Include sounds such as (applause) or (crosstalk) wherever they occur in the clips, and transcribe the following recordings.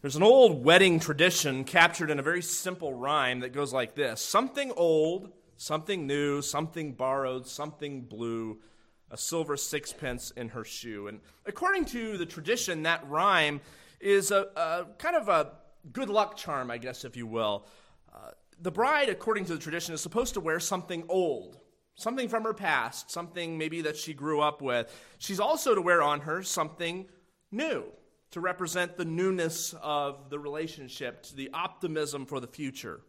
There's an old wedding tradition captured in a very simple rhyme that goes like this Something old, something new, something borrowed, something blue, a silver sixpence in her shoe. And according to the tradition, that rhyme is a, a kind of a good luck charm, I guess, if you will. Uh, the bride, according to the tradition, is supposed to wear something old, something from her past, something maybe that she grew up with. She's also to wear on her something new to represent the newness of the relationship, to the optimism for the future.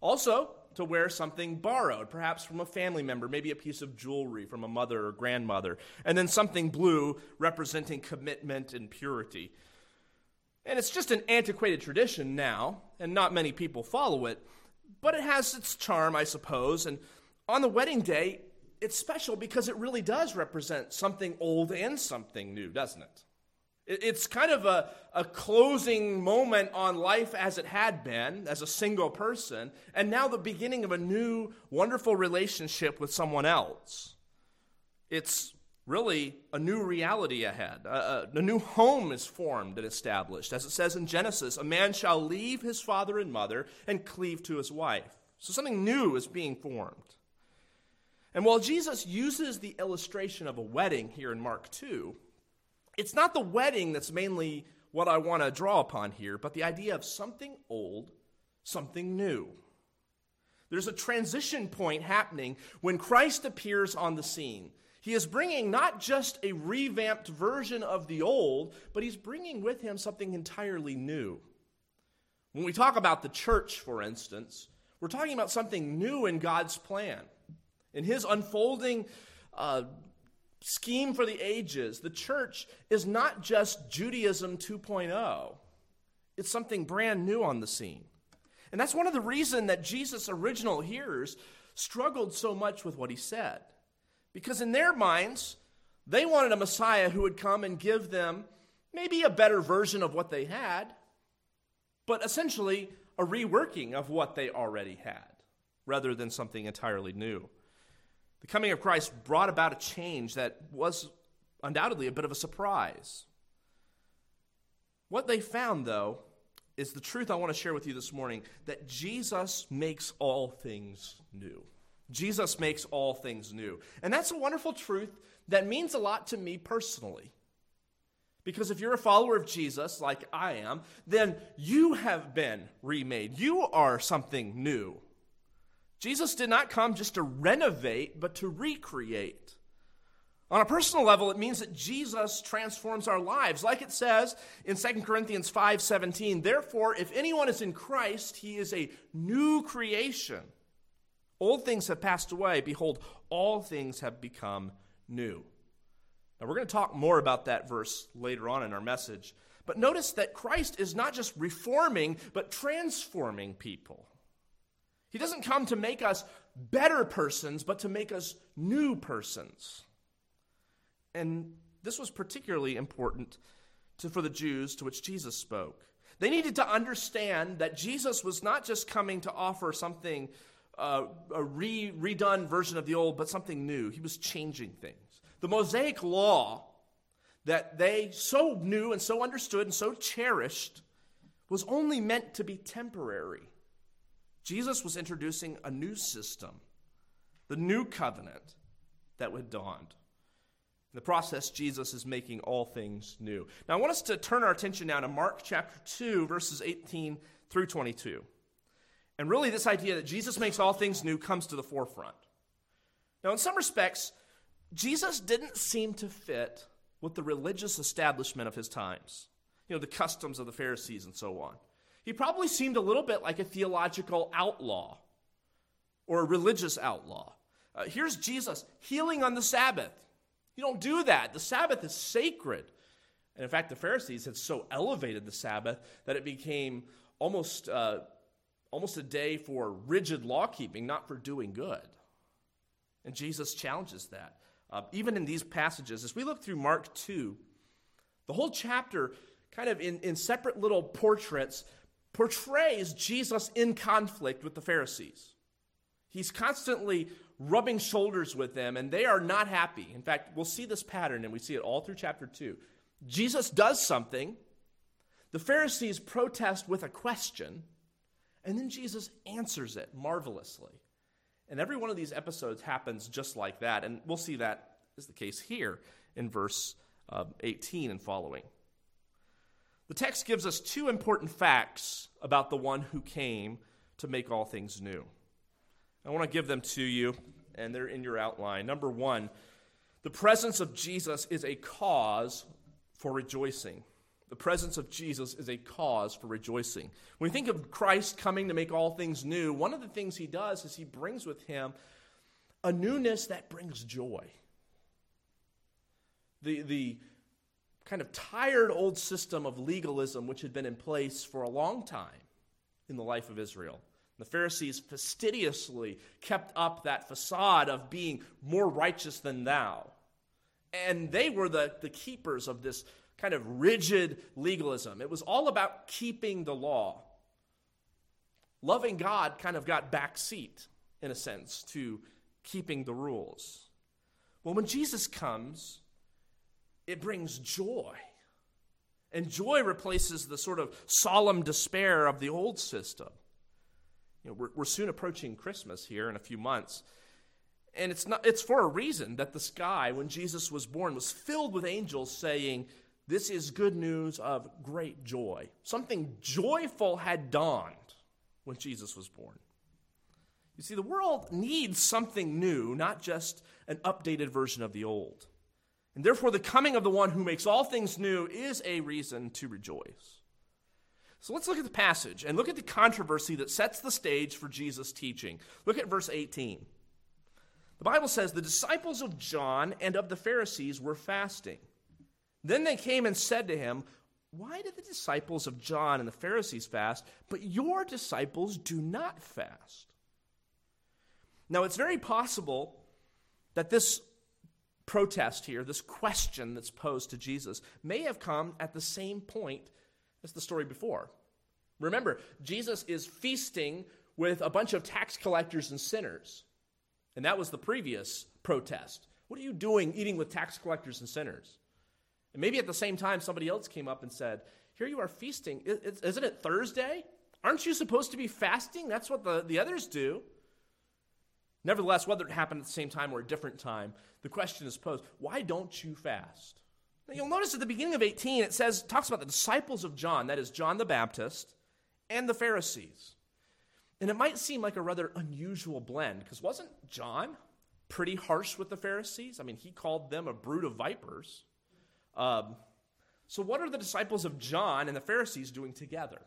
Also, to wear something borrowed, perhaps from a family member, maybe a piece of jewelry from a mother or grandmother, and then something blue representing commitment and purity. And it's just an antiquated tradition now, and not many people follow it, but it has its charm, I suppose. And on the wedding day, it's special because it really does represent something old and something new, doesn't it? It's kind of a, a closing moment on life as it had been, as a single person, and now the beginning of a new, wonderful relationship with someone else. It's really a new reality ahead. A, a, new home is formed and established. As it says in Genesis, a man shall leave his father and mother and cleave to his wife. So something new is being formed. And while Jesus uses the illustration of a wedding here in Mark 2, it's not the wedding that's mainly what I want to draw upon here, but the idea of something old, something new. There's a transition point happening when Christ appears on the scene. He is bringing not just a revamped version of the old, but he's bringing with him something entirely new. When we talk about the church, for instance, we're talking about something new in God's plan. In his unfolding uh, scheme for the ages, the church is not just Judaism 2.0, it's something brand new on the scene. And that's one of the reasons that Jesus' original hearers struggled so much with what he said. Because in their minds, they wanted a Messiah who would come and give them maybe a better version of what they had, but essentially a reworking of what they already had, rather than something entirely new. The coming of Christ brought about a change that was undoubtedly a bit of a surprise. What they found, though, is the truth I want to share with you this morning that Jesus makes all things new. Jesus makes all things new. And that's a wonderful truth that means a lot to me personally. Because if you're a follower of Jesus, like I am, then you have been remade. You are something new. Jesus did not come just to renovate, but to recreate. On a personal level, it means that Jesus transforms our lives. Like it says in 2 Corinthians 5:17, therefore, if anyone is in Christ, he is a new creation. Old things have passed away. Behold, all things have become new. Now, we're going to talk more about that verse later on in our message. But notice that Christ is not just reforming, but transforming people. He doesn't come to make us better persons, but to make us new persons. And this was particularly important to, for the Jews to which Jesus spoke. They needed to understand that Jesus was not just coming to offer something, uh, a re, redone version of the old, but something new. He was changing things. The Mosaic law that they so knew and so understood and so cherished was only meant to be temporary. Jesus was introducing a new system, the new covenant that would dawned. In the process, Jesus is making all things new. Now, I want us to turn our attention now to Mark chapter 2, verses 18 through 22. And really, this idea that Jesus makes all things new comes to the forefront. Now, in some respects, Jesus didn't seem to fit with the religious establishment of his times, you know, the customs of the Pharisees and so on. He probably seemed a little bit like a theological outlaw or a religious outlaw. Uh, here's Jesus healing on the Sabbath. You don't do that. The Sabbath is sacred. And in fact, the Pharisees had so elevated the Sabbath that it became almost, uh, almost a day for rigid law keeping, not for doing good. And Jesus challenges that. Uh, even in these passages, as we look through Mark 2, the whole chapter, kind of in, in separate little portraits, portrays Jesus in conflict with the Pharisees. He's constantly rubbing shoulders with them, and they are not happy. In fact, we'll see this pattern, and we see it all through chapter 2. Jesus does something, The Pharisees protest with a question, and then Jesus answers it marvelously. And every one of these episodes happens just like that, and we'll see that is the case here in verse uh, 18 and following. The text gives us two important facts about the one who came to make all things new. I want to give them to you, and they're in your outline. Number one, the presence of Jesus is a cause for rejoicing. The presence of Jesus is a cause for rejoicing. When we think of Christ coming to make all things new, one of the things he does is he brings with him a newness that brings joy. The, the kind of tired old system of legalism which had been in place for a long time in the life of Israel. The Pharisees fastidiously kept up that facade of being more righteous than thou. And they were the, the keepers of this kind of rigid legalism. It was all about keeping the law. Loving God kind of got backseat, in a sense, to keeping the rules. Well, when Jesus comes, it brings joy. And joy replaces the sort of solemn despair of the old system. You know, we're, we're soon approaching Christmas here in a few months. And it's, not, it's for a reason that the sky, when Jesus was born, was filled with angels saying, This is good news of great joy. Something joyful had dawned when Jesus was born. You see, the world needs something new, not just an updated version of the old. And therefore, the coming of the one who makes all things new is a reason to rejoice. So let's look at the passage and look at the controversy that sets the stage for Jesus' teaching. Look at verse 18. The Bible says, The disciples of John and of the Pharisees were fasting. Then they came and said to him, Why did the disciples of John and the Pharisees fast, but your disciples do not fast? Now, it's very possible that this protest here, this question that's posed to Jesus, may have come at the same point as the story before. Remember, Jesus is feasting with a bunch of tax collectors and sinners. And that was the previous protest. What are you doing eating with tax collectors and sinners? And maybe at the same time, somebody else came up and said, Here you are feasting. Isn't it Thursday? Aren't you supposed to be fasting? That's what the, the others do. Nevertheless, whether it happened at the same time or a different time, the question is posed why don't you fast? Now, you'll notice at the beginning of 18, it says, talks about the disciples of John, that is, John the Baptist, and the Pharisees. And it might seem like a rather unusual blend, because wasn't John pretty harsh with the Pharisees? I mean, he called them a brood of vipers. Um, so, what are the disciples of John and the Pharisees doing together?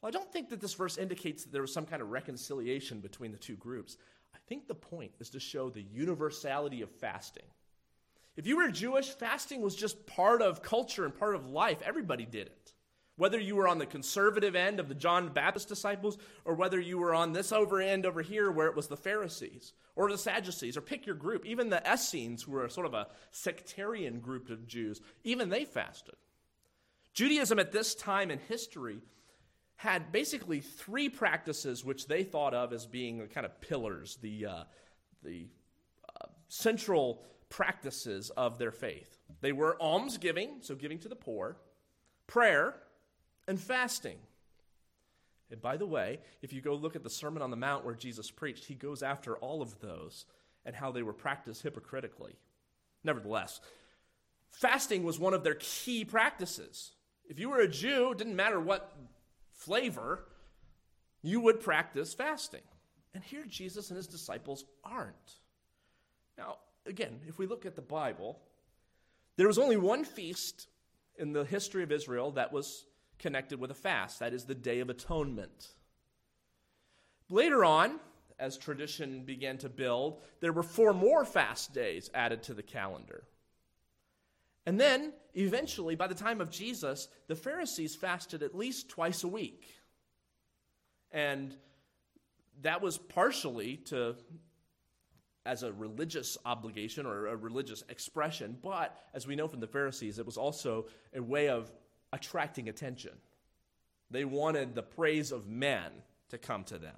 Well, I don't think that this verse indicates that there was some kind of reconciliation between the two groups. I think the point is to show the universality of fasting. If you were Jewish, fasting was just part of culture and part of life. Everybody did it. Whether you were on the conservative end of the John Baptist disciples, or whether you were on this over end over here where it was the Pharisees, or the Sadducees, or pick your group. Even the Essenes, who were sort of a sectarian group of Jews, even they fasted. Judaism at this time in history had basically three practices which they thought of as being the kind of pillars, the, uh, the uh, central practices of their faith. They were almsgiving, so giving to the poor, prayer, and fasting. And by the way, if you go look at the Sermon on the Mount where Jesus preached, he goes after all of those and how they were practiced hypocritically. Nevertheless, fasting was one of their key practices. If you were a Jew, it didn't matter what flavor, you would practice fasting. And here Jesus and his disciples aren't. Now, again, if we look at the Bible, there was only one feast in the history of Israel that was connected with a fast. That is the Day of Atonement. Later on, as tradition began to build, there were four more fast days added to the calendar. And then, eventually, by the time of Jesus, the Pharisees fasted at least twice a week. And that was partially to as a religious obligation or a religious expression, but as we know from the Pharisees, it was also a way of attracting attention. They wanted the praise of men to come to them.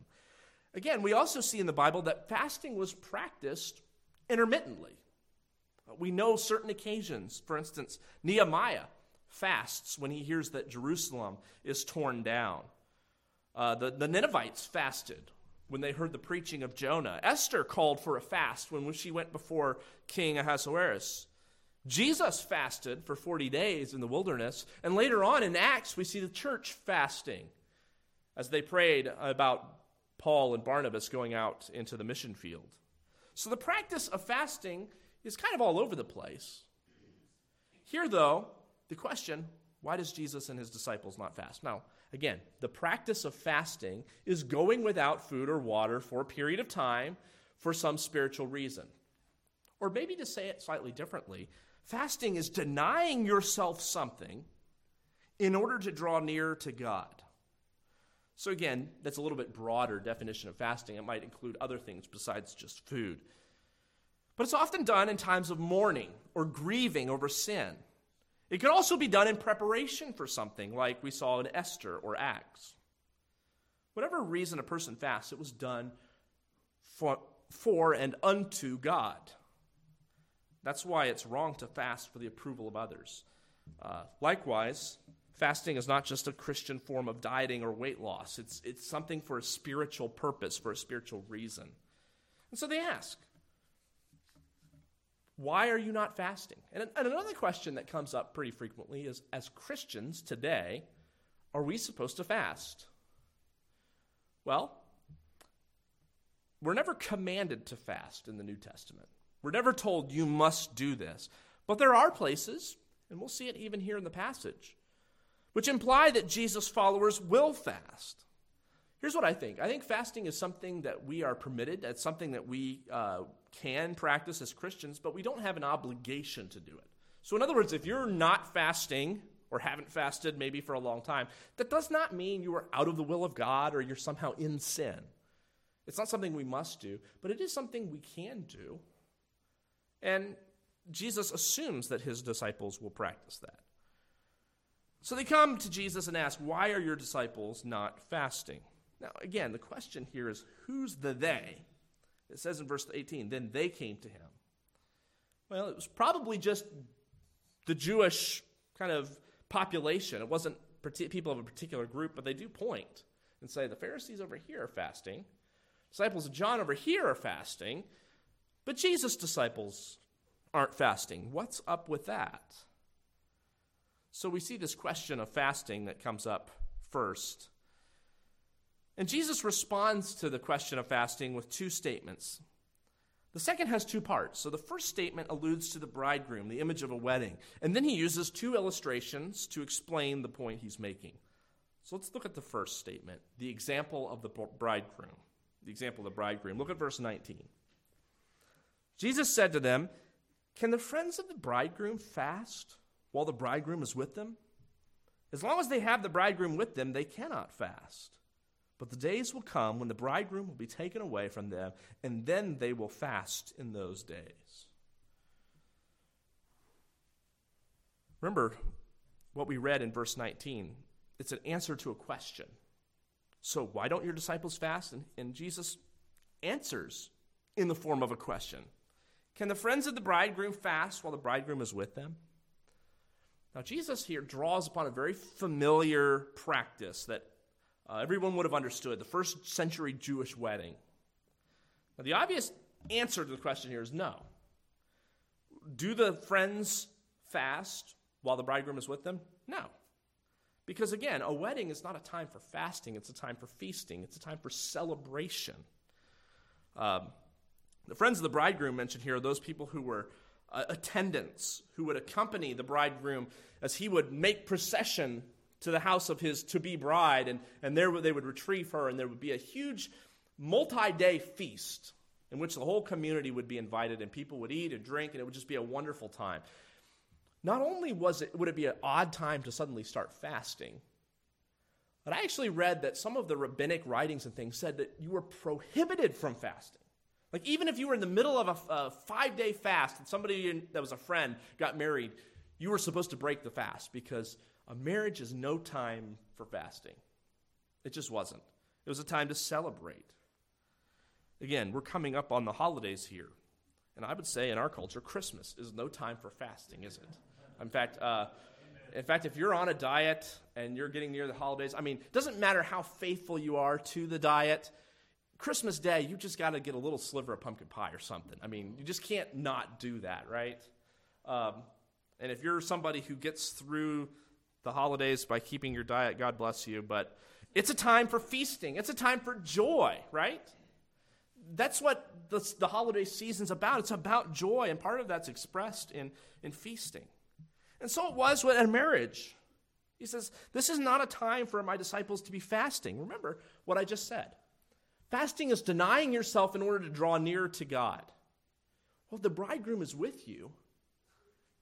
Again, we also see in the Bible that fasting was practiced intermittently. We know certain occasions, for instance, Nehemiah fasts when he hears that Jerusalem is torn down. Uh, the, the Ninevites fasted when they heard the preaching of Jonah. Esther called for a fast when she went before King Ahasuerus. Jesus fasted for 40 days in the wilderness. And later on in Acts, we see the church fasting as they prayed about Paul and Barnabas going out into the mission field. So the practice of fasting is kind of all over the place. Here, though, the question why does Jesus and his disciples not fast? Now, again, the practice of fasting is going without food or water for a period of time for some spiritual reason. Or maybe to say it slightly differently, fasting is denying yourself something in order to draw near to God. So, again, that's a little bit broader definition of fasting. It might include other things besides just food. But it's often done in times of mourning or grieving over sin. It could also be done in preparation for something, like we saw in Esther or Acts. Whatever reason a person fasts, it was done for, for and unto God. That's why it's wrong to fast for the approval of others. Uh, likewise, Fasting is not just a Christian form of dieting or weight loss, it's, it's something for a spiritual purpose, for a spiritual reason. And so they ask, why are you not fasting? And, and another question that comes up pretty frequently is as Christians today, are we supposed to fast? Well, we're never commanded to fast in the New Testament. We're never told you must do this. But there are places, and we'll see it even here in the passage, which imply that Jesus' followers will fast. Here's what I think I think fasting is something that we are permitted, it's something that we uh, can practice as Christians, but we don't have an obligation to do it. So, in other words, if you're not fasting, or haven't fasted maybe for a long time, that does not mean you are out of the will of God or you're somehow in sin. It's not something we must do, but it is something we can do. And Jesus assumes that his disciples will practice that. So they come to Jesus and ask, Why are your disciples not fasting? Now, again, the question here is who's the they? It says in verse 18, Then they came to him. Well, it was probably just the Jewish kind of population. It wasn't people of a particular group, but they do point and say the Pharisees over here are fasting, disciples of John over here are fasting, but Jesus' disciples aren't fasting. What's up with that? So we see this question of fasting that comes up first. And Jesus responds to the question of fasting with two statements. The second has two parts. So the first statement alludes to the bridegroom, the image of a wedding. And then he uses two illustrations to explain the point he's making. So let's look at the first statement, the example of the bridegroom. The example of the bridegroom. Look at verse 19. Jesus said to them, Can the friends of the bridegroom fast while the bridegroom is with them? As long as they have the bridegroom with them, they cannot fast. But the days will come when the bridegroom will be taken away from them, and then they will fast in those days. Remember what we read in verse 19. It's an answer to a question. So, why don't your disciples fast? And, and Jesus answers in the form of a question Can the friends of the bridegroom fast while the bridegroom is with them? Now, Jesus here draws upon a very familiar practice that uh, everyone would have understood the first century Jewish wedding. Now, the obvious answer to the question here is no. Do the friends fast while the bridegroom is with them? No. Because again, a wedding is not a time for fasting, it's a time for feasting, it's a time for celebration. Um, the friends of the bridegroom mentioned here are those people who were uh, attendants who would accompany the bridegroom as he would make procession to the house of his to be bride, and, and there they would retrieve her, and there would be a huge multi day feast in which the whole community would be invited, and people would eat and drink, and it would just be a wonderful time. Not only was it, would it be an odd time to suddenly start fasting, but I actually read that some of the rabbinic writings and things said that you were prohibited from fasting. Like, even if you were in the middle of a, a five day fast and somebody that was a friend got married, you were supposed to break the fast because a marriage is no time for fasting. It just wasn't. It was a time to celebrate. Again, we're coming up on the holidays here. And I would say in our culture, Christmas is no time for fasting, is it? In fact, uh, In fact, if you're on a diet and you're getting near the holidays, I mean, it doesn't matter how faithful you are to the diet. Christmas Day, you just got to get a little sliver of pumpkin pie or something. I mean, you just can't not do that, right? Um, and if you're somebody who gets through the holidays by keeping your diet, God bless you. But it's a time for feasting, it's a time for joy, right? That's what the, the holiday season's about. It's about joy, and part of that's expressed in, in feasting. And so it was with a marriage. He says, This is not a time for my disciples to be fasting. Remember what I just said. Fasting is denying yourself in order to draw near to God. Well, the bridegroom is with you.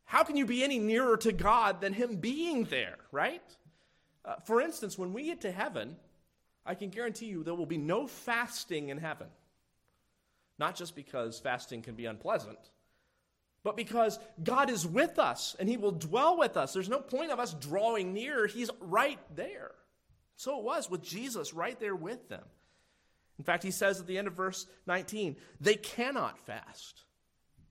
How can you be any nearer to God than Him being there, right? Uh, for instance, when we get to heaven, I can guarantee you there will be no fasting in heaven. Not just because fasting can be unpleasant, but because God is with us and He will dwell with us. There's no point of us drawing near, He's right there. So it was with Jesus right there with them. In fact, He says at the end of verse 19, they cannot fast.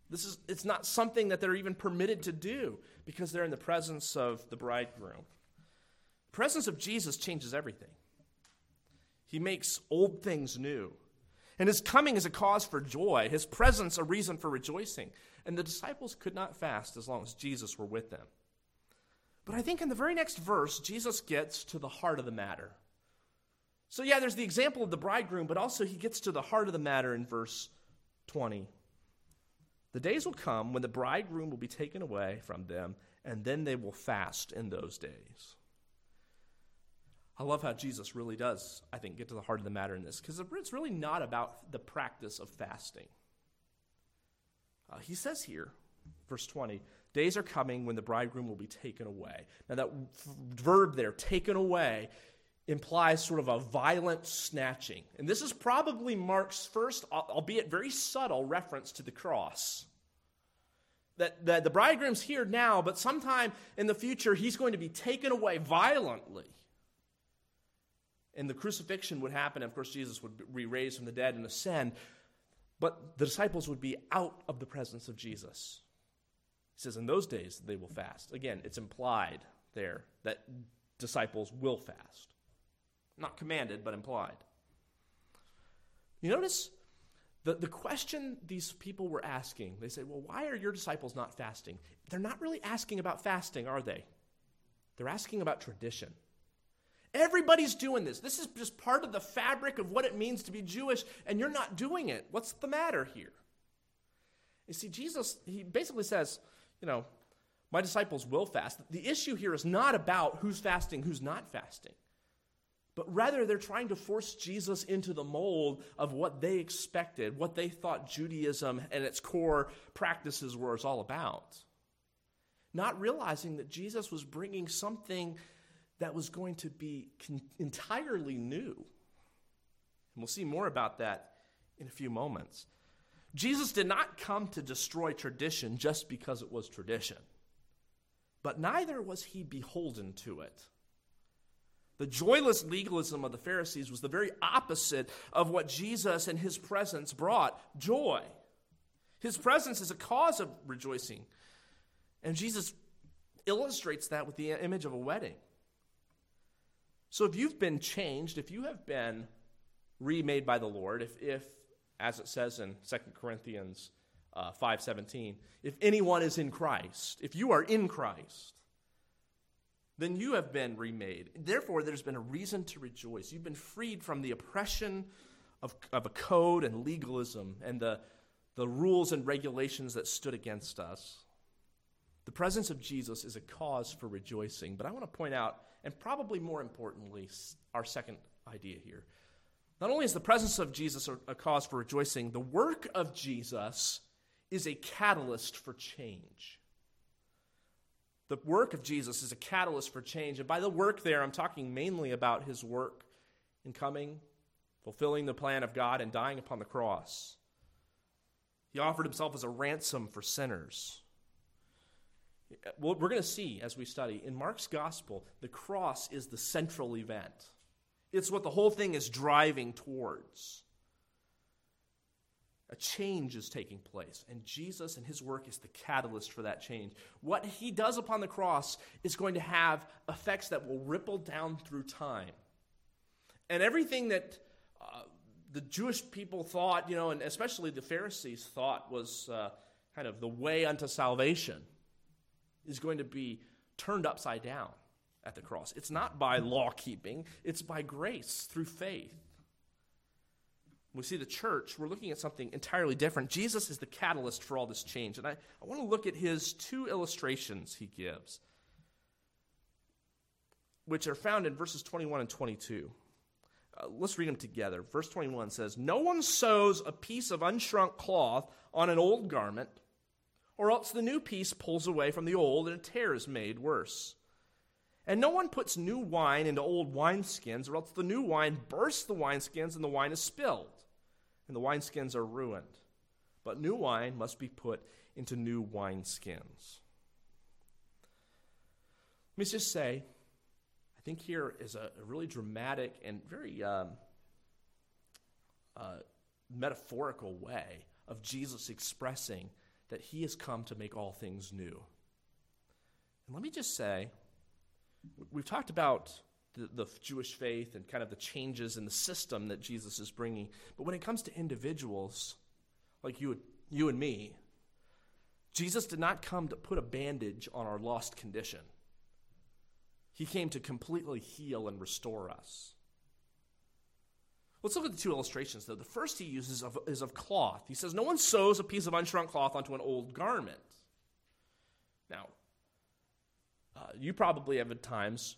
This is, it's not something that they're even permitted to do because they're in the presence of the bridegroom. The presence of Jesus changes everything. He makes old things new. And his coming is a cause for joy, his presence a reason for rejoicing. And the disciples could not fast as long as Jesus were with them. But I think in the very next verse, Jesus gets to the heart of the matter. So, yeah, there's the example of the bridegroom, but also he gets to the heart of the matter in verse 20. The days will come when the bridegroom will be taken away from them, and then they will fast in those days. I love how Jesus really does, I think, get to the heart of the matter in this, because it's really not about the practice of fasting. Uh, he says here, verse 20, days are coming when the bridegroom will be taken away. Now, that verb there, taken away, implies sort of a violent snatching. And this is probably Mark's first, albeit very subtle, reference to the cross. That, that the bridegroom's here now, but sometime in the future, he's going to be taken away violently. And the crucifixion would happen. Of course, Jesus would be raised from the dead and ascend. But the disciples would be out of the presence of Jesus. He says, in those days they will fast. Again, it's implied there that disciples will fast. Not commanded, but implied. You notice the, the question these people were asking, they say, well, why are your disciples not fasting? They're not really asking about fasting, are they? They're asking about tradition. Everybody's doing this. This is just part of the fabric of what it means to be Jewish, and you're not doing it. What's the matter here? You see, Jesus, he basically says, you know, my disciples will fast. The issue here is not about who's fasting, who's not fasting, but rather they're trying to force Jesus into the mold of what they expected, what they thought Judaism and its core practices were all about. Not realizing that Jesus was bringing something that was going to be con- entirely new. And we'll see more about that in a few moments. Jesus did not come to destroy tradition just because it was tradition, but neither was he beholden to it. The joyless legalism of the Pharisees was the very opposite of what Jesus and his presence brought joy. His presence is a cause of rejoicing. And Jesus illustrates that with the image of a wedding. So if you've been changed, if you have been remade by the Lord, if, if as it says in 2 Corinthians uh, 5.17, if anyone is in Christ, if you are in Christ, then you have been remade. Therefore, there's been a reason to rejoice. You've been freed from the oppression of, of a code and legalism and the, the rules and regulations that stood against us. The presence of Jesus is a cause for rejoicing. But I want to point out and probably more importantly, our second idea here. Not only is the presence of Jesus a cause for rejoicing, the work of Jesus is a catalyst for change. The work of Jesus is a catalyst for change. And by the work there, I'm talking mainly about his work in coming, fulfilling the plan of God, and dying upon the cross. He offered himself as a ransom for sinners. We're going to see as we study in Mark's gospel, the cross is the central event. It's what the whole thing is driving towards. A change is taking place, and Jesus and his work is the catalyst for that change. What he does upon the cross is going to have effects that will ripple down through time. And everything that uh, the Jewish people thought, you know, and especially the Pharisees thought was uh, kind of the way unto salvation, is going to be turned upside down at the cross. It's not by law keeping, it's by grace through faith. We see the church, we're looking at something entirely different. Jesus is the catalyst for all this change. And I, I want to look at his two illustrations he gives, which are found in verses 21 and 22. Uh, let's read them together. Verse 21 says, No one sews a piece of unshrunk cloth on an old garment, or else the new piece pulls away from the old, and a tear is made worse. And no one puts new wine into old wineskins, or else the new wine bursts the wineskins, and the wine is spilled, and the wineskins are ruined. But new wine must be put into new wineskins. Let me just say, I think here is a, really dramatic and very um, uh, metaphorical way of Jesus expressing that he has come to make all things new. And let me just say, We've talked about the, the, Jewish faith and kind of the changes in the system that Jesus is bringing. But when it comes to individuals like you, you and me, Jesus did not come to put a bandage on our lost condition. He came to completely heal and restore us. Let's look at the two illustrations, though. The first he uses of, is of cloth. He says, No one sews a piece of unshrunk cloth onto an old garment. Now, uh, you probably have at times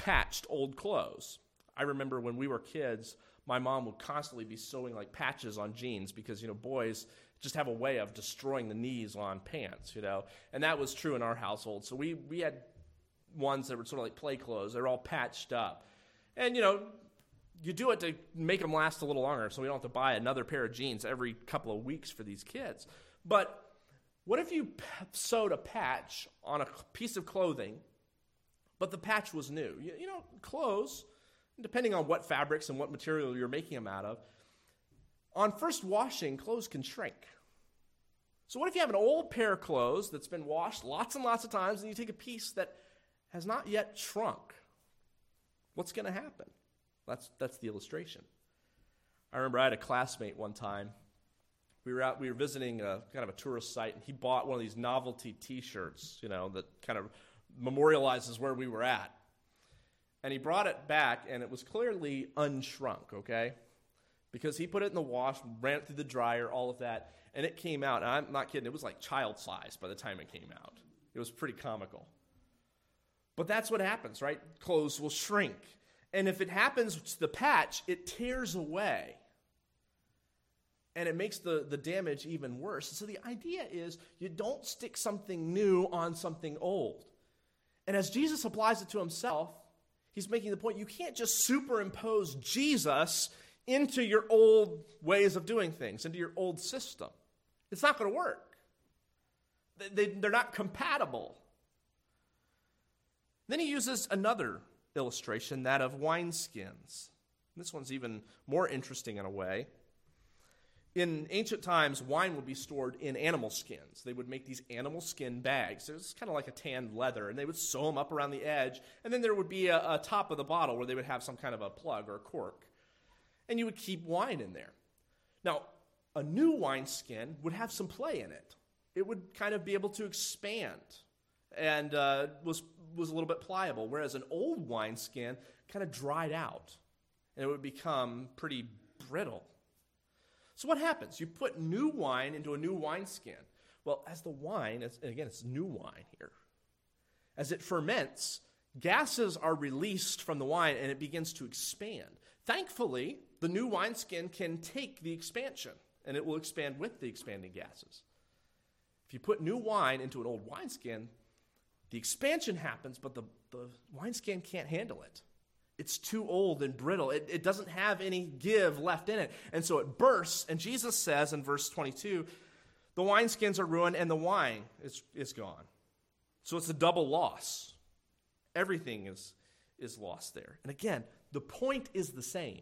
patched old clothes. I remember when we were kids, my mom would constantly be sewing like patches on jeans because, you know, boys just have a way of destroying the knees on pants, you know. And that was true in our household. So we, we had ones that were sort of like play clothes. They're all patched up. And, you know, you do it to make them last a little longer so we don't have to buy another pair of jeans every couple of weeks for these kids. But what if you sewed a patch on a piece of clothing, but the patch was new? You, you know, clothes, depending on what fabrics and what material you're making them out of, on first washing, clothes can shrink. So, what if you have an old pair of clothes that's been washed lots and lots of times, and you take a piece that has not yet shrunk? What's going to happen? That's, that's the illustration. I remember I had a classmate one time we were out we were visiting a kind of a tourist site and he bought one of these novelty t-shirts you know that kind of memorializes where we were at. And he brought it back and it was clearly unshrunk okay? Because he put it in the wash ran it through the dryer all of that and it came out. And i'm not kidding it was like child size by the time it came out. It was pretty comical. But that's what happens right? Clothes will shrink. And if it happens to the patch it tears away. And it makes the, the damage even worse. So the idea is you don't stick something new on something old. And as Jesus applies it to himself, he's making the point you can't just superimpose Jesus into your old ways of doing things, into your old system. It's not going to work. They, they're not compatible. Then he uses another illustration, that of wineskins. This one's even more interesting in a way. In ancient times, wine would be stored in animal skins. They would make these animal skin bags. It was kind of like a tanned leather, and they would sew them up around the edge. And then there would be a, a top of the bottle where they would have some kind of a plug or a cork. And you would keep wine in there. Now, a new wine skin would have some play in it. It would kind of be able to expand and uh, was, was a little bit pliable, whereas an old wine skin kind of dried out and it would become pretty brittle. So what happens? You put new wine into a new wineskin. Well, as the wine, and again, it's new wine here, as it ferments, gases are released from the wine and it begins to expand. Thankfully, the new wineskin can take the expansion and it will expand with the expanding gases. If you put new wine into an old wineskin, the expansion happens, but the, the wineskin can't handle it. It's too old and brittle. It, it doesn't have any give left in it. And so it bursts. And Jesus says in verse 22 the wineskins are ruined and the wine is, is gone. So it's a double loss. Everything is, is lost there. And again, the point is the same.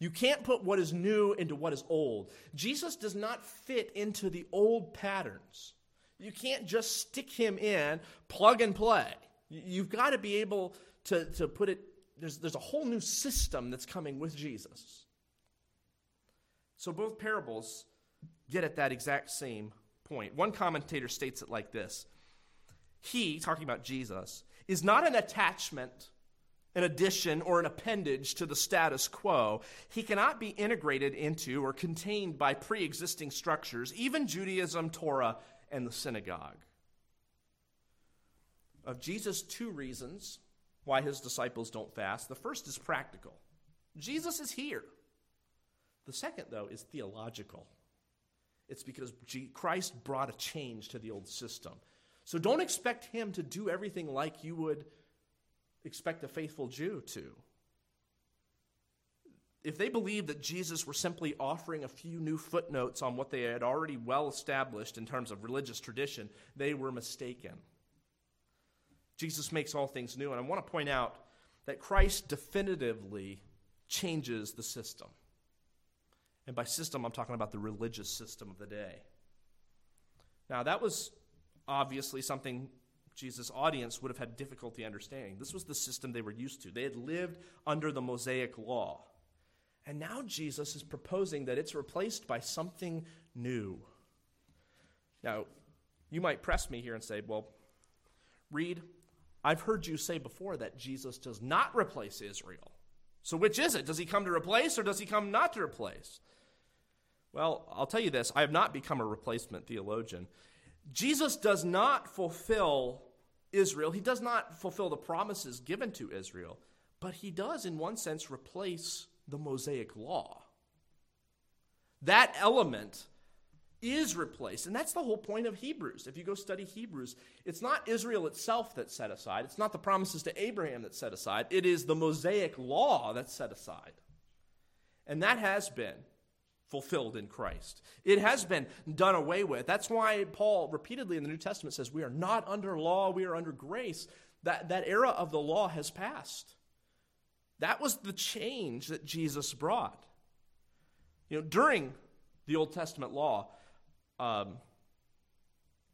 You can't put what is new into what is old. Jesus does not fit into the old patterns. You can't just stick him in, plug and play. You've got to be able to, to put it, there's, there's a whole new system that's coming with Jesus. So both parables get at that exact same point. One commentator states it like this He, talking about Jesus, is not an attachment an addition or an appendage to the status quo. He cannot be integrated into or contained by pre existing structures, even Judaism, Torah, and the synagogue. Of Jesus, two reasons why his disciples don't fast. The first is practical Jesus is here. The second, though, is theological. It's because Christ brought a change to the old system. So don't expect him to do everything like you would expect a faithful Jew to. If they believed that Jesus were simply offering a few new footnotes on what they had already well established in terms of religious tradition, they were mistaken. Jesus makes all things new, and I want to point out that Christ definitively changes the system. And by system, I'm talking about the religious system of the day. Now, that was obviously something Jesus' audience would have had difficulty understanding. This was the system they were used to. They had lived under the Mosaic law. And now Jesus is proposing that it's replaced by something new. Now, you might press me here and say, well, Reed, I've heard you say before that Jesus does not replace Israel. So which is it? Does he come to replace or does he come not to replace? Well, I'll tell you this I have not become a replacement theologian. Jesus does not fulfill Israel. He does not fulfill the promises given to Israel, but he does, in one sense, replace the Mosaic law. That element is replaced. And that's the whole point of Hebrews. If you go study Hebrews, it's not Israel itself that's set aside, it's not the promises to Abraham that's set aside, it is the Mosaic law that's set aside. And that has been fulfilled in Christ. It has been done away with. That's why Paul repeatedly in the New Testament says, We are not under law, we are under grace. That, that era of the law has passed. That was the change that Jesus brought. You know, during the Old Testament law, um,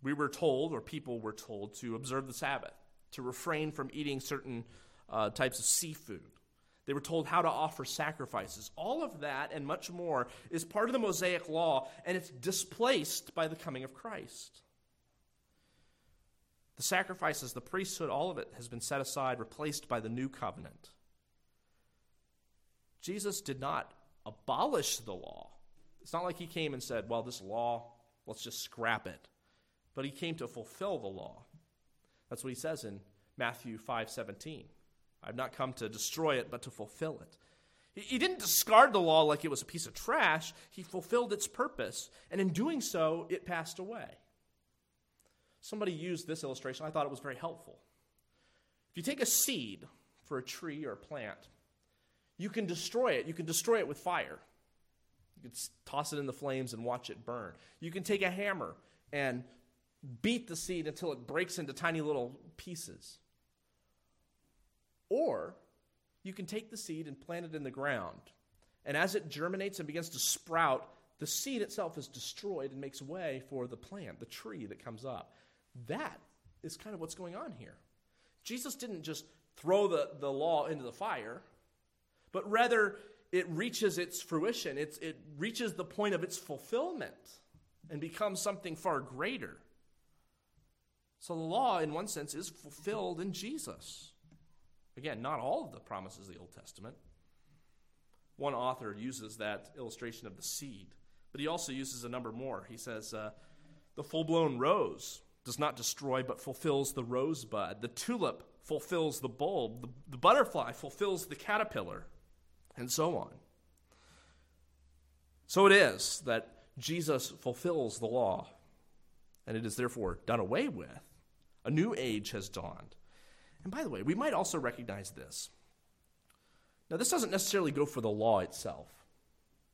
we were told, or people were told, to observe the Sabbath, to refrain from eating certain uh, types of seafood. They were told how to offer sacrifices. All of that and much more is part of the Mosaic law, and it's displaced by the coming of Christ. The sacrifices, the priesthood, all of it has been set aside, replaced by the new covenant. Jesus did not abolish the law. It's not like he came and said, well, this law, let's just scrap it. But he came to fulfill the law. That's what he says in Matthew 5 17. I've not come to destroy it, but to fulfill it. He didn't discard the law like it was a piece of trash. He fulfilled its purpose, and in doing so, it passed away. Somebody used this illustration. I thought it was very helpful. If you take a seed for a tree or a plant, you can destroy it. You can destroy it with fire. Toss it in the flames and watch it burn. You can take a hammer and beat the seed until it breaks into tiny little pieces. Or you can take the seed and plant it in the ground. And as it germinates and begins to sprout, the seed itself is destroyed and makes way for the plant, the tree that comes up. That is kind of what's going on here. Jesus didn't just throw the, the law into the fire, but rather it reaches its fruition, it's, it reaches the point of its fulfillment and becomes something far greater. So the law, in one sense, is fulfilled in Jesus. Again, not all of the promises of the Old Testament. One author uses that illustration of the seed, but he also uses a number more. He says, uh, The full blown rose does not destroy but fulfills the rosebud. The tulip fulfills the bulb. The, the butterfly fulfills the caterpillar, and so on. So it is that Jesus fulfills the law, and it is therefore done away with. A new age has dawned. And by the way, we might also recognize this. Now, this doesn't necessarily go for the law itself,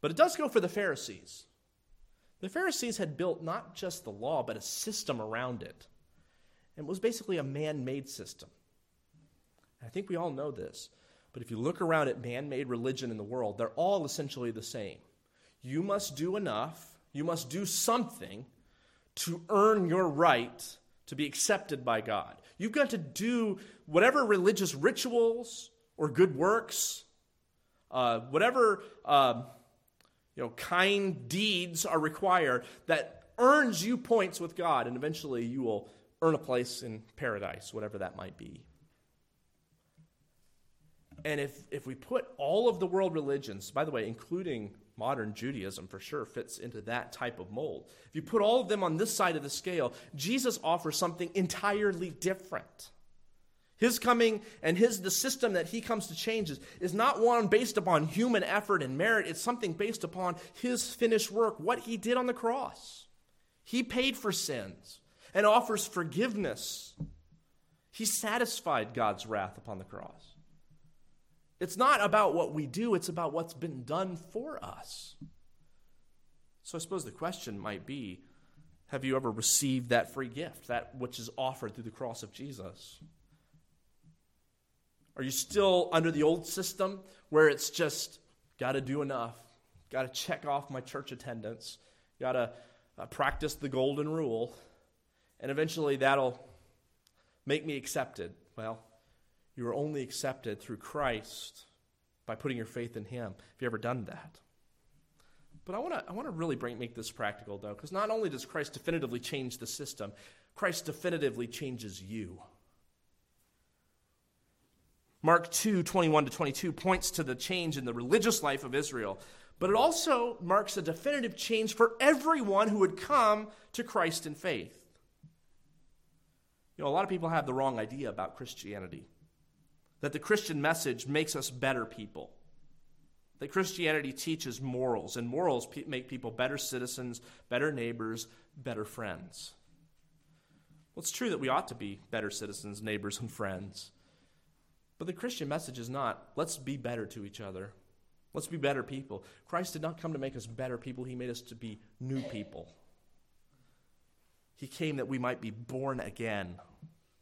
but it does go for the Pharisees. The Pharisees had built not just the law, but a system around it. And it was basically a man made system. I think we all know this. But if you look around at man made religion in the world, they're all essentially the same. You must do enough, you must do something to earn your right to be accepted by God. You've got to do whatever religious rituals or good works, uh, whatever uh, you know, kind deeds are required that earns you points with God, and eventually you will earn a place in paradise, whatever that might be. And if, if we put all of the world religions, by the way, including modern Judaism for sure fits into that type of mold. If you put all of them on this side of the scale, Jesus offers something entirely different. His coming and his the system that he comes to change is, is not one based upon human effort and merit. It's something based upon his finished work, what he did on the cross. He paid for sins and offers forgiveness. He satisfied God's wrath upon the cross. It's not about what we do, it's about what's been done for us. So I suppose the question might be have you ever received that free gift, that which is offered through the cross of Jesus? Are you still under the old system where it's just got to do enough, got to check off my church attendance, got to uh, practice the golden rule, and eventually that'll make me accepted? Well, you are only accepted through Christ by putting your faith in Him. Have you ever done that? But I want to I want to really bring, make this practical though, because not only does Christ definitively change the system, Christ definitively changes you. Mark 2, 21 to 22 points to the change in the religious life of Israel, but it also marks a definitive change for everyone who would come to Christ in faith. You know, a lot of people have the wrong idea about Christianity that the Christian message makes us better people. That Christianity teaches morals, and morals make people better citizens, better neighbors, better friends. Well, it's true that we ought to be better citizens, neighbors, and friends. But the Christian message is not, let's be better to each other. Let's be better people. Christ did not come to make us better people, He made us to be new people. He came that we might be born again.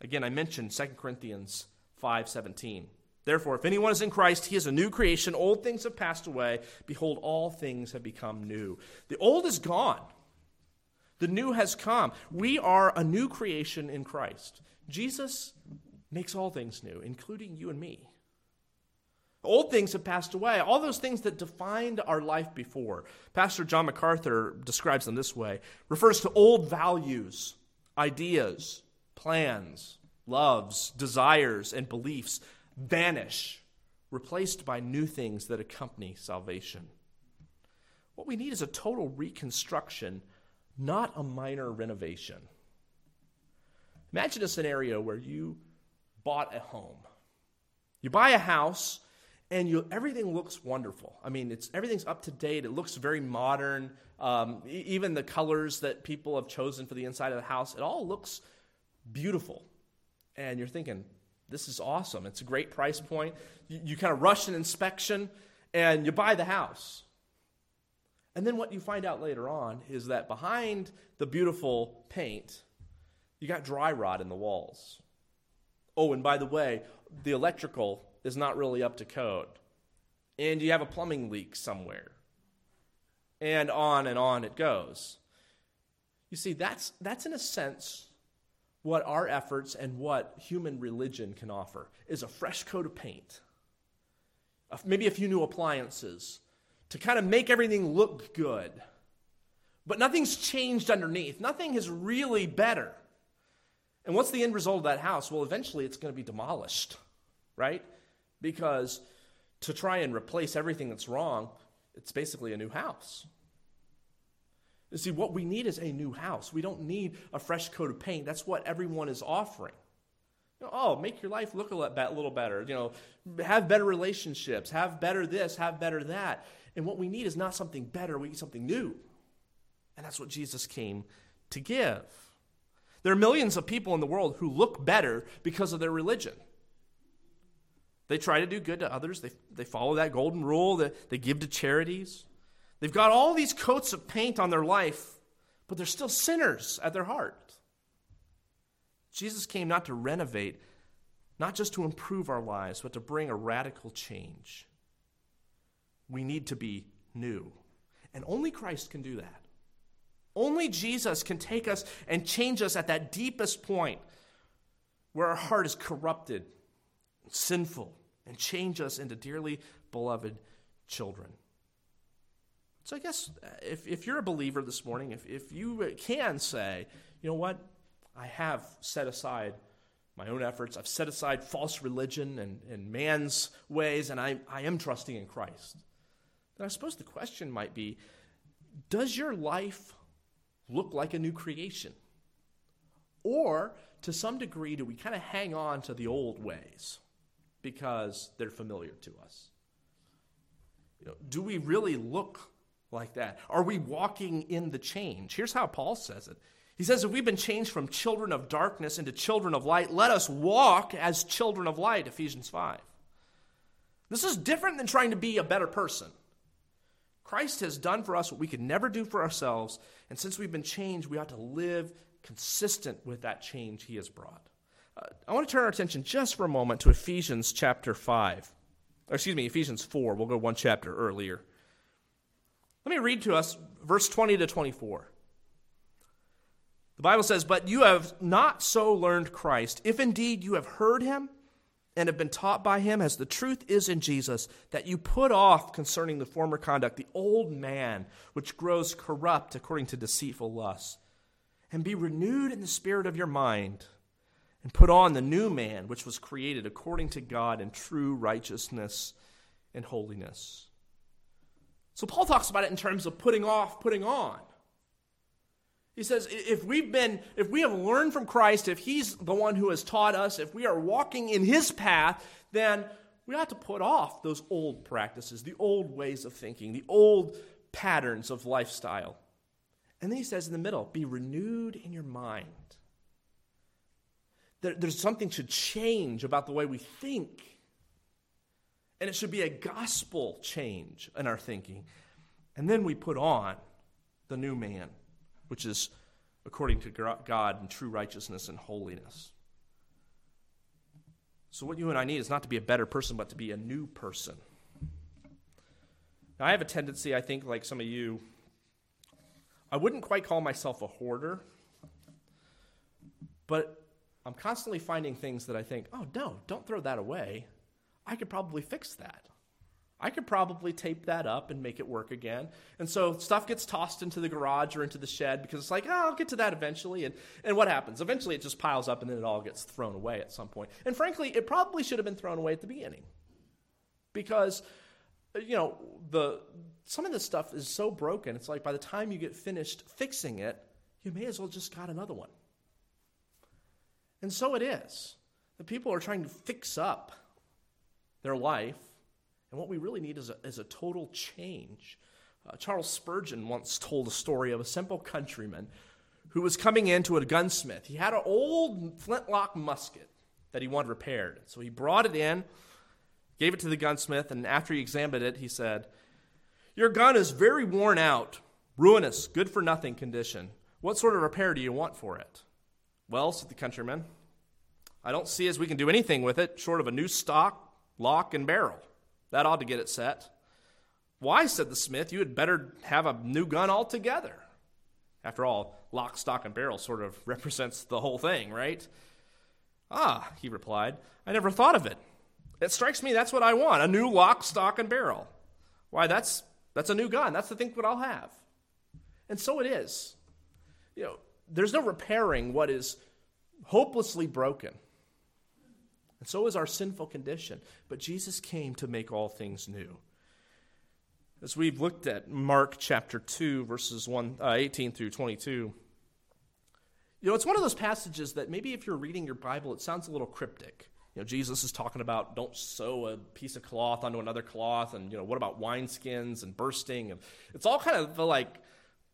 Again, I mentioned 2 Corinthians 5:17. Therefore, if anyone is in Christ, he is a new creation. Old things have passed away. Behold, all things have become new. The old is gone. The new has come. We are a new creation in Christ. Jesus makes all things new, including you and me. Old things have passed away, all those things that defined our life before. Pastor John MacArthur describes them this way refers to old values, ideas, plans, loves, desires, and beliefs vanish, replaced by new things that accompany salvation. What we need is a total reconstruction, not a minor renovation. Imagine a scenario where you bought a home. You buy a house and you, everything looks wonderful. I mean, it's, everything's up to date. It looks very modern. Um, e- even the colors that people have chosen for the inside of the house, it all looks beautiful and you're thinking, this is awesome. It's a great price point. You, you kind of rush an inspection and you buy the house. And then what you find out later on is that behind the beautiful paint, you got dry rot in the walls. Oh, and by the way, the electrical is not really up to code. And you have a plumbing leak somewhere. And on and on it goes. You see, that's, that's in a sense what our efforts and what human religion can offer is a fresh coat of paint, maybe a few new appliances to kind of make everything look good. But nothing's changed underneath, nothing is really better. And what's the end result of that house? Well, eventually it's going to be demolished, right? Because to try and replace everything that's wrong, it's basically a new house. You see, what we need is a new house. We don't need a fresh coat of paint. That's what everyone is offering. You know, oh, make your life look a little better. You know, have better relationships. Have better this. Have better that. And what we need is not something better. We need something new. And that's what Jesus came to give. There are millions of people in the world who look better because of their religion. They try to do good to others. They, they follow that golden rule. They, they give to charities. They've got all these coats of paint on their life, but they're still sinners at their heart. Jesus came not to renovate, not just to improve our lives, but to bring a radical change. We need to be new. And only Christ can do that. Only Jesus can take us and change us at that deepest point where our heart is corrupted, sinful, and change us into dearly beloved children. So I guess uh, if, if you're a believer this morning, if, if you can say, you know what, I have set aside my own efforts, I've set aside false religion and, and man's ways, and I, I am trusting in Christ, then I suppose the question might be does your life look like a new creation? Or to some degree, do we kind of hang on to the old ways because they're familiar to us? You know, do we really look like that? Are we walking in the change? Here's how Paul says it. He says, If we've been changed from children of darkness into children of light, let us walk as children of light, Ephesians 5. This is different than trying to be a better person. Christ has done for us what we could never do for ourselves, and since we've been changed, we ought to live consistent with that change he has brought. Uh, I want to turn our attention just for a moment to Ephesians chapter 5. Or excuse me, Ephesians 4. We'll go one chapter earlier. Let me read to us verse 20 to 24. The Bible says, But you have not so learned Christ, if indeed you have heard him and have been taught by him, as the truth is in Jesus, that you put off concerning the former conduct the old man, which grows corrupt according to deceitful lusts and be renewed in the spirit of your mind, and put on the new man, which was created according to God in true righteousness and holiness. So Paul talks about it in terms of putting off, putting on. He says, if we've been, if we have learned from Christ, if He's the one who has taught us, if we are walking in His path, then we ought to put off those old practices, the old ways of thinking, the old patterns of lifestyle. And then he says in the middle, be renewed in your mind. There, there's something should change about the way we think. And it should be a gospel change in our thinking. And then we put on the new man, which is according to God in true righteousness and holiness. So, what you and I need is not to be a better person, but to be a new person. Now, I have a tendency, I think, like some of you, I wouldn't quite call myself a hoarder, but I'm constantly finding things that I think, oh, no, don't throw that away. I could probably fix that. I could probably tape that up and make it work again. And so stuff gets tossed into the garage or into the shed because it's like, oh, I'll get to that eventually. And, and what happens? Eventually it just piles up and then it all gets thrown away at some point. And frankly, it probably should have been thrown away at the beginning because, you know, the, some of this stuff is so broken, it's like by the time you get finished fixing it, you may as well just got another one. And so it is. The people are trying to fix up their life, and what we really need is a, is a total change. Uh, Charles Spurgeon once told a story of a simple countryman who was coming into a gunsmith. He had an old flintlock musket that he wanted repaired. So he brought it in, gave it to the gunsmith, and after he examined it, he said, your gun is very worn out, ruinous, good for nothing condition. What sort of repair do you want for it? Well, said the countryman, I don't see as we can do anything with it short of a new stock, lock, and barrel. That ought to get it set. Why, said the smith, you had better have a new gun altogether. After all, lock, stock, and barrel sort of (laughs) represents the whole thing, right? Ah, he replied, I never thought of it. It strikes me that's what I want a new lock, stock, and barrel. Why, that's that's a new gun. That's the thing what I'll have. And so it is. You know, there's no repairing what is hopelessly broken. And so is our sinful condition. But Jesus came to make all things new. As we've looked at Mark chapter 2, verses 1, uh, 18 through 22, you know, it's one of those passages that maybe if you're reading your Bible, it sounds a little cryptic. You know, Jesus is talking about don't sew a piece of cloth onto another cloth, and you know, what about wineskins and bursting? And it's all kind of like,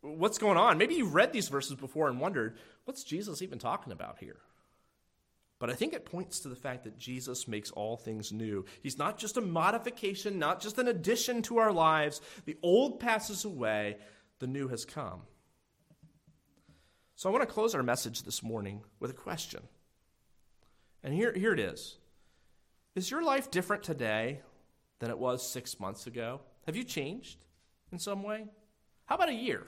what's going on? Maybe you've read these verses before and wondered, what's Jesus even talking about here? But I think it points to the fact that Jesus makes all things new. He's not just a modification, not just an addition to our lives. The old passes away, the new has come. So I want to close our message this morning with a question. And here, here it is Is your life different today than it was six months ago? Have you changed in some way? How about a year?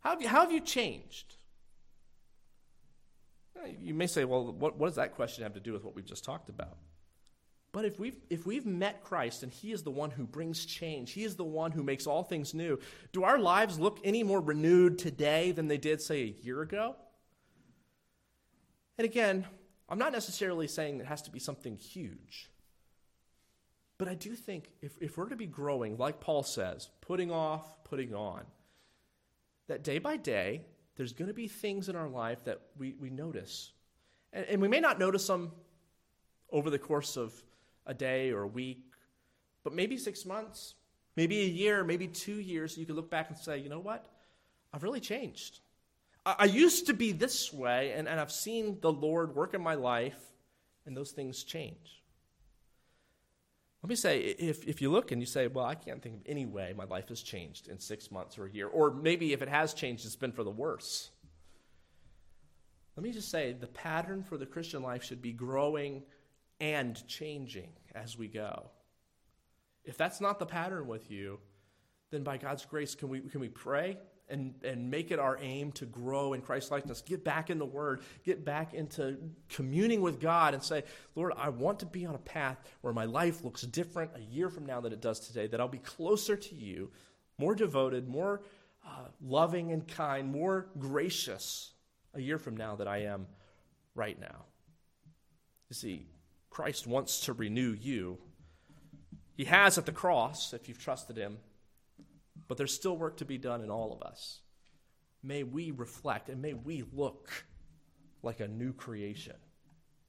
How have you, how have you changed? You may say, well, what, what does that question have to do with what we've just talked about? But if we've, if we've met Christ and He is the one who brings change, He is the one who makes all things new, do our lives look any more renewed today than they did, say, a year ago? And again, I'm not necessarily saying it has to be something huge. But I do think if, if we're to be growing, like Paul says, putting off, putting on, that day by day, there's going to be things in our life that we, we notice. And, and we may not notice them over the course of a day or a week, but maybe six months, maybe a year, maybe two years, you can look back and say, you know what? I've really changed. I, I used to be this way, and, and I've seen the Lord work in my life, and those things change. Let me say, if, if you look and you say, well, I can't think of any way my life has changed in six months or a year, or maybe if it has changed, it's been for the worse. Let me just say, the pattern for the Christian life should be growing and changing as we go. If that's not the pattern with you, then by God's grace, can we, can we pray and, and make it our aim to grow in Christ likeness? Get back in the Word, get back into communing with God, and say, Lord, I want to be on a path where my life looks different a year from now than it does today, that I'll be closer to you, more devoted, more uh, loving and kind, more gracious a year from now than I am right now. You see, Christ wants to renew you. He has at the cross, if you've trusted Him, but there's still work to be done in all of us. May we reflect and may we look like a new creation.